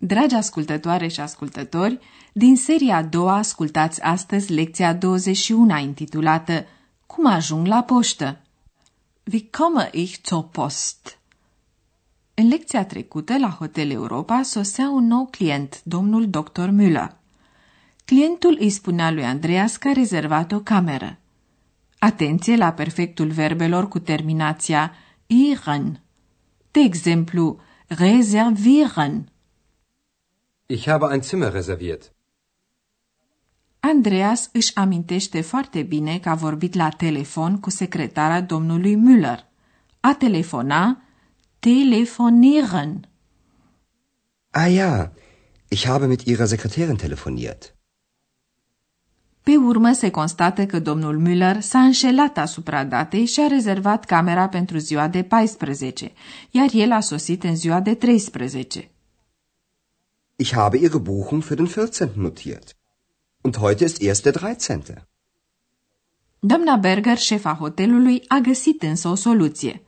Dragi ascultătoare și ascultători, din seria a doua ascultați astăzi lecția 21 intitulată Cum ajung la poștă? Wie komme ich zur Post? În lecția trecută, la Hotel Europa, sosea un nou client, domnul dr. Müller. Clientul îi spunea lui Andreas că a rezervat o cameră. Atenție la perfectul verbelor cu terminația ihren. De exemplu, reservieren. Ich habe ein Zimmer reserviert. Andreas își amintește foarte bine că a vorbit la telefon cu secretara domnului Müller. A telefona, telefonieren. Ah ja, ich habe mit Ihrer Sekretärin telefoniert. Pe urmă se constată că domnul Müller s-a înșelat asupra datei și a rezervat camera pentru ziua de 14, iar el a sosit în ziua de 13. Ich habe Ihre Buchung für den 14. notiert. Und heute ist erst der 13. Doamna Berger, șefa hotelului, a găsit însă o soluție.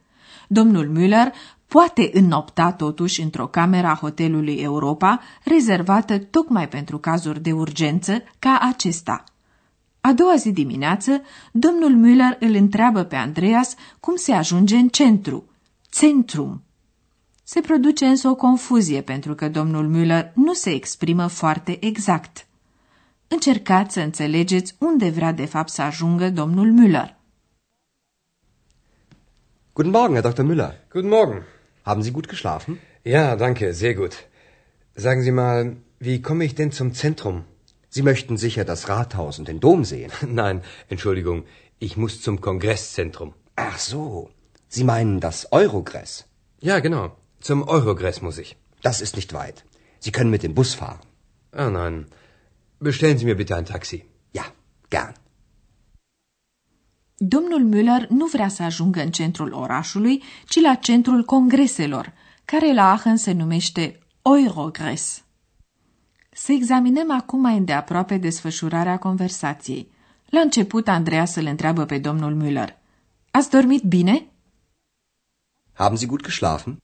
Domnul Müller poate înnopta totuși într-o cameră a hotelului Europa, rezervată tocmai pentru cazuri de urgență ca acesta. A doua zi dimineață, domnul Müller îl întreabă pe Andreas cum se ajunge în centru, centrum. Se produce însă o confuzie pentru că domnul Müller nu se exprimă foarte exact. Încercați să înțelegeți unde vrea de fapt să ajungă domnul Müller. Guten Morgen, Herr Dr. Müller. Guten Morgen. Haben Sie gut geschlafen? Ja, danke, sehr gut. Sagen Sie mal, wie komme ich denn zum Zentrum? Sie möchten sicher das Rathaus und den Dom sehen. Nein, Entschuldigung, ich muss zum Kongresszentrum. Ach so, Sie meinen das Eurogress. Ja, genau, zum Eurogress muss ich. Das ist nicht weit. Sie können mit dem Bus fahren. Ah nein, bestellen Sie mir bitte ein Taxi. Ja, gern. Domnul Müller nu vrea să ajungă în centrul orașului, ci la centrul congreselor, care la Aachen se numește Eurogress. Să examinăm acum mai îndeaproape desfășurarea conversației. La început, Andreea să-l întreabă pe domnul Müller. Ați dormit bine? Haben Sie gut geschlafen?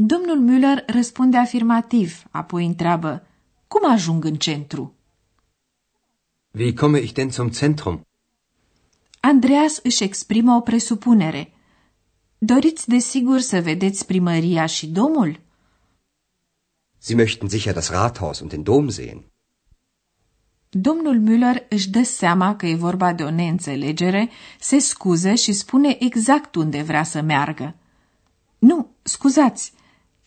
Domnul Müller răspunde afirmativ, apoi întreabă, cum ajung în centru? Wie komme ich denn zum Zentrum? Andreas își exprimă o presupunere. Doriți desigur să vedeți primăria și domul? Sie möchten sicher das Rathaus und den Dom sehen. Domnul Müller își dă seama că e vorba de o neînțelegere, se scuză și spune exact unde vrea să meargă. Nu, scuzați,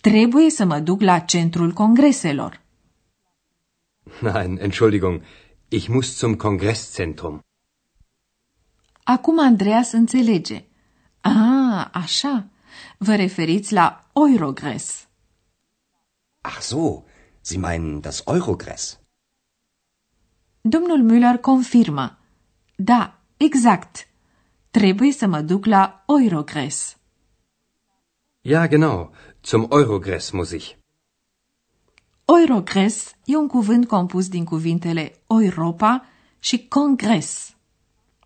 trebuie să mă duc la centrul congreselor. Nein, Entschuldigung, ich muss zum Kongresszentrum. Acum Andreas înțelege. Ah, așa. Vă referiți la Eurogress. Ach so, Sie meinen das Eurogress. Domnul Müller confirmă. Da, exact. Trebuie să mă duc la Eurogress. Ja, genau, zum Eurogress muss ich. Eurogress e un cuvânt compus din cuvintele Europa și Congres.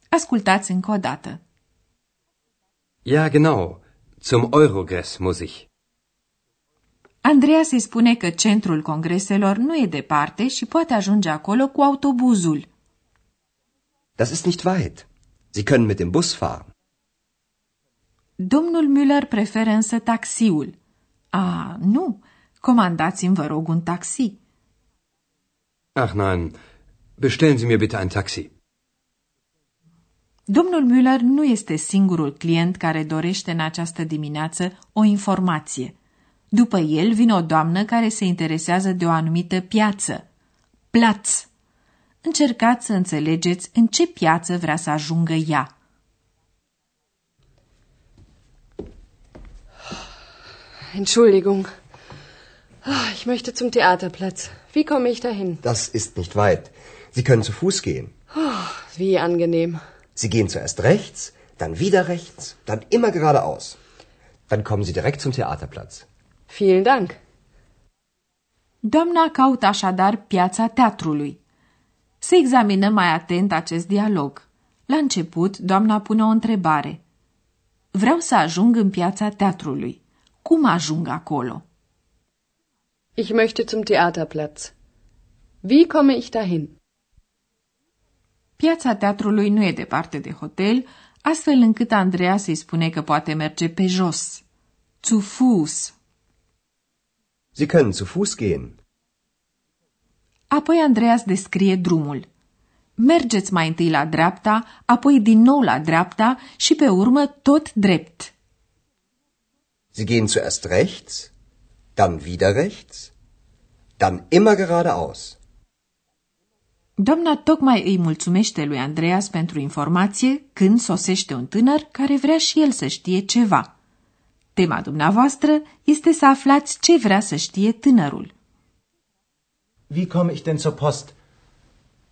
Ascultați încă o dată. Ja, genau, zum Eurogress muss ich. Andreea se spune că centrul congreselor nu e departe și poate ajunge acolo cu autobuzul. Das ist nicht weit. Sie können mit dem Bus fahren. Domnul Müller preferă însă taxiul. A, nu, comandați-mi, vă rog, un taxi. Ach nein, bestellen Sie mir bitte ein Taxi. Domnul Müller nu este singurul client care dorește în această dimineață o informație. După el vine o doamnă care se interesează de o anumită piață. Plaț. Încercați să înțelegeți în ce piață vrea să ajungă ea. Entschuldigung. Ah, Ich möchte zum Theaterplatz. Wie komme ich dahin? Das ist nicht weit. Sie können zu Fuß gehen. Oh, wie angenehm. Sie gehen zuerst rechts, dann wieder rechts, dann immer geradeaus. Dann kommen Sie direkt zum Theaterplatz. Vielen Dank. Doamna caută așadar piața teatrului. Să examinăm mai atent acest dialog. La început, doamna pune o întrebare. Vreau să ajung în piața teatrului. Cum ajung acolo? Ich möchte zum Theaterplatz. Wie komme ich dahin? Piața teatrului nu e departe de hotel, astfel încât Andreea să-i spune că poate merge pe jos. Zu Fuß. Sie können zu Fuß gehen. Apoi Andreas descrie drumul. Mergeți mai întâi la dreapta, apoi din nou la dreapta și pe urmă tot drept. Sie gehen zuerst rechts, dann wieder rechts, dann immer geradeaus. Doamna tocmai îi mulțumește lui Andreas pentru informație când sosește un tânăr care vrea și el să știe ceva. Tema dumneavoastră este să aflați ce vrea să știe tânărul. Wie komme ich denn zur Post?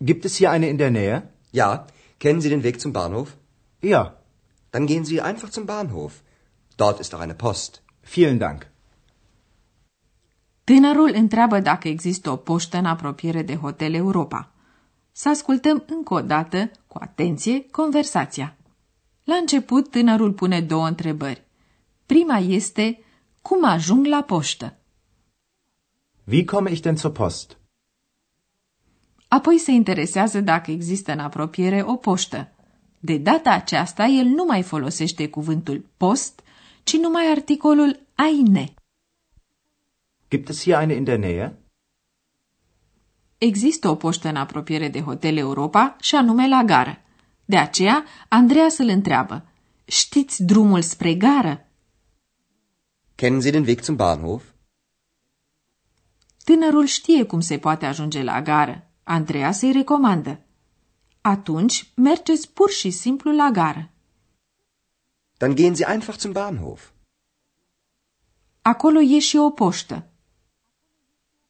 Gibt es hier eine in der Nähe? Ja, kennen Sie den Weg zum Bahnhof? Ja. Dann gehen Sie einfach zum Bahnhof. Dort ist auch eine Post. Vielen Dank. Tânărul întreabă dacă există o poștă în apropiere de Hotel Europa. Să ascultăm încă o dată, cu atenție, conversația. La început, tânărul pune două întrebări. Prima este, cum ajung la poștă? Wie komme ich denn zur Post? Apoi se interesează dacă există în apropiere o poștă. De data aceasta, el nu mai folosește cuvântul post, ci numai articolul eine. Gibt es hier eine in der Nähe? Există o poștă în apropiere de Hotel Europa și anume la gară. De aceea, Andreea îl întreabă, știți drumul spre gară? Kennen Sie den Weg zum Bahnhof? Tânărul știe cum se poate ajunge la gară. Andreea îi recomandă. Atunci, mergeți pur și simplu la gară. Dann gehen Sie einfach zum Bahnhof. Acolo e și o poștă.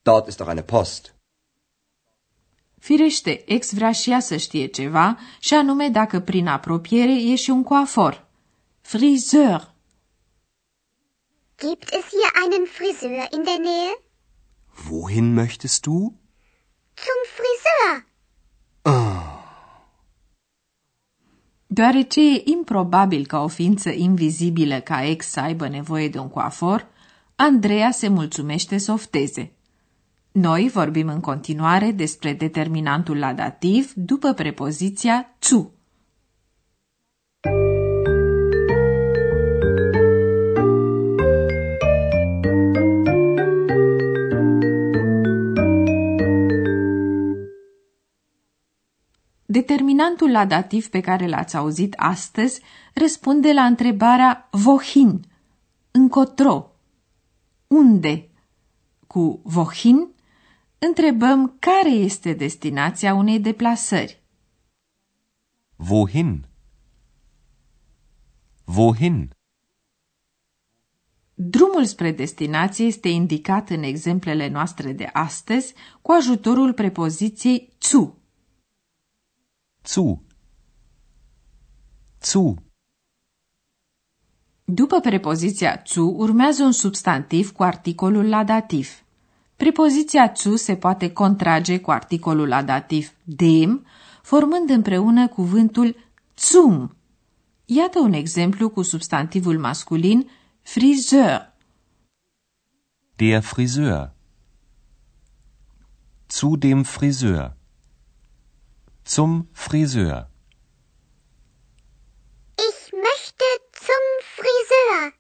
Dort ist auch eine Post. Firește, ex vrea și ea să știe ceva, și anume dacă prin apropiere e și un coafor. Friseur. Gibt es hier einen Friseur in der Nähe? Wohin möchtest du? Zum Friseur. Deoarece e improbabil ca o ființă invizibilă ca ex să aibă nevoie de un coafor, Andreea se mulțumește să ofteze. Noi vorbim în continuare despre determinantul la dativ după prepoziția zu. Determinantul la dativ pe care l-ați auzit astăzi răspunde la întrebarea vohin, încotro, unde. Cu vohin întrebăm care este destinația unei deplasări. Wohin? Wohin? Drumul spre destinație este indicat în exemplele noastre de astăzi cu ajutorul prepoziției zu. Zu. Zu. După prepoziția zu urmează un substantiv cu articolul la dativ. Prepoziția zu se poate contrage cu articolul la dativ dem, formând împreună cuvântul zum. Iată un exemplu cu substantivul masculin friseur. Der Friseur. Zu dem Friseur. Zum Friseur. Ich möchte zum Friseur.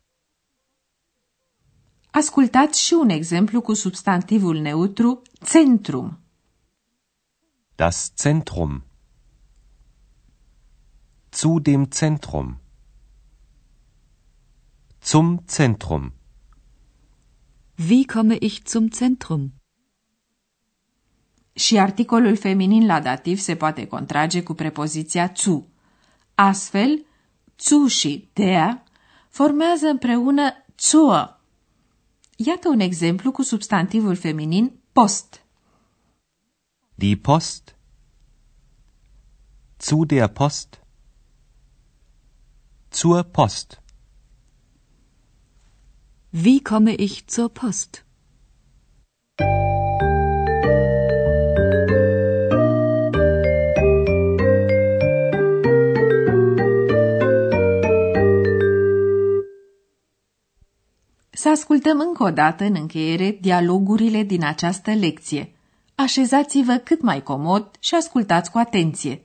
Ascultați și un exemplu cu substantivul neutru centrum. Das Zentrum. Zu dem Zentrum. Zum Zentrum. Wie komme ich zum Zentrum? Și articolul feminin la dativ se poate contrage cu prepoziția zu. Astfel, zu și der formează împreună zur. Iată un exemplu cu substantivul feminin post. Die Post. Zu der Post. Zur Post. Wie komme ich zur Post? Să ascultăm încă o dată în încheiere dialogurile din această lecție. Așezați-vă cât mai comod și ascultați cu atenție.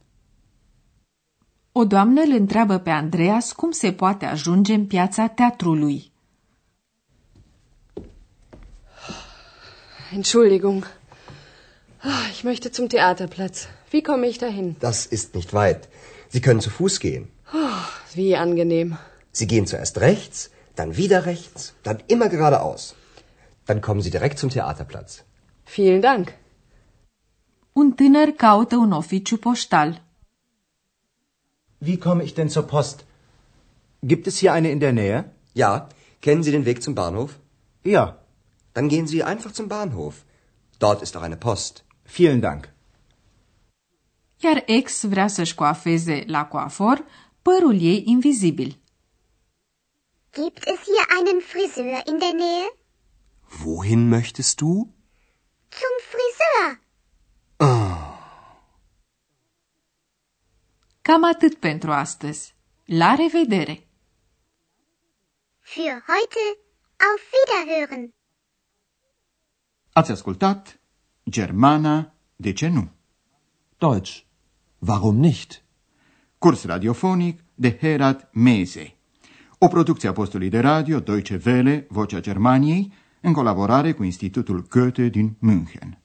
O doamnă îl întreabă pe Andreas cum se poate ajunge în piața teatrului. Entschuldigung. Ah, Ich möchte zum Theaterplatz. Wie komme ich dahin? Das ist nicht weit. Sie können zu Fuß gehen. Wie angenehm. Sie gehen zuerst rechts, dann wieder rechts, dann immer geradeaus. Dann kommen Sie direkt zum Theaterplatz. Vielen Dank. Un tânăr caută un oficiu poștal. Wie komme ich denn zur Post? Gibt es hier eine in der Nähe? Ja, kennen Sie den Weg zum Bahnhof? Ja, Dann gehen Sie einfach zum Bahnhof. Dort ist auch eine Post. vielen Dank. Iar ex vrea să-și coafeze la coafor părul ei invizibil. Gibt es hier einen Friseur in der Nähe? Wohin möchtest du? Zum Friseur. Cam atât pentru astăzi. La revedere! Für heute auf Wiederhören. Ați ascultat Germana, de ce nu? Deutsch. Warum nicht? Curs radiofonic de Herat Mese. O producție a postului de radio Deutsche Welle, Vocea Germaniei, în colaborare cu Institutul Goethe din München.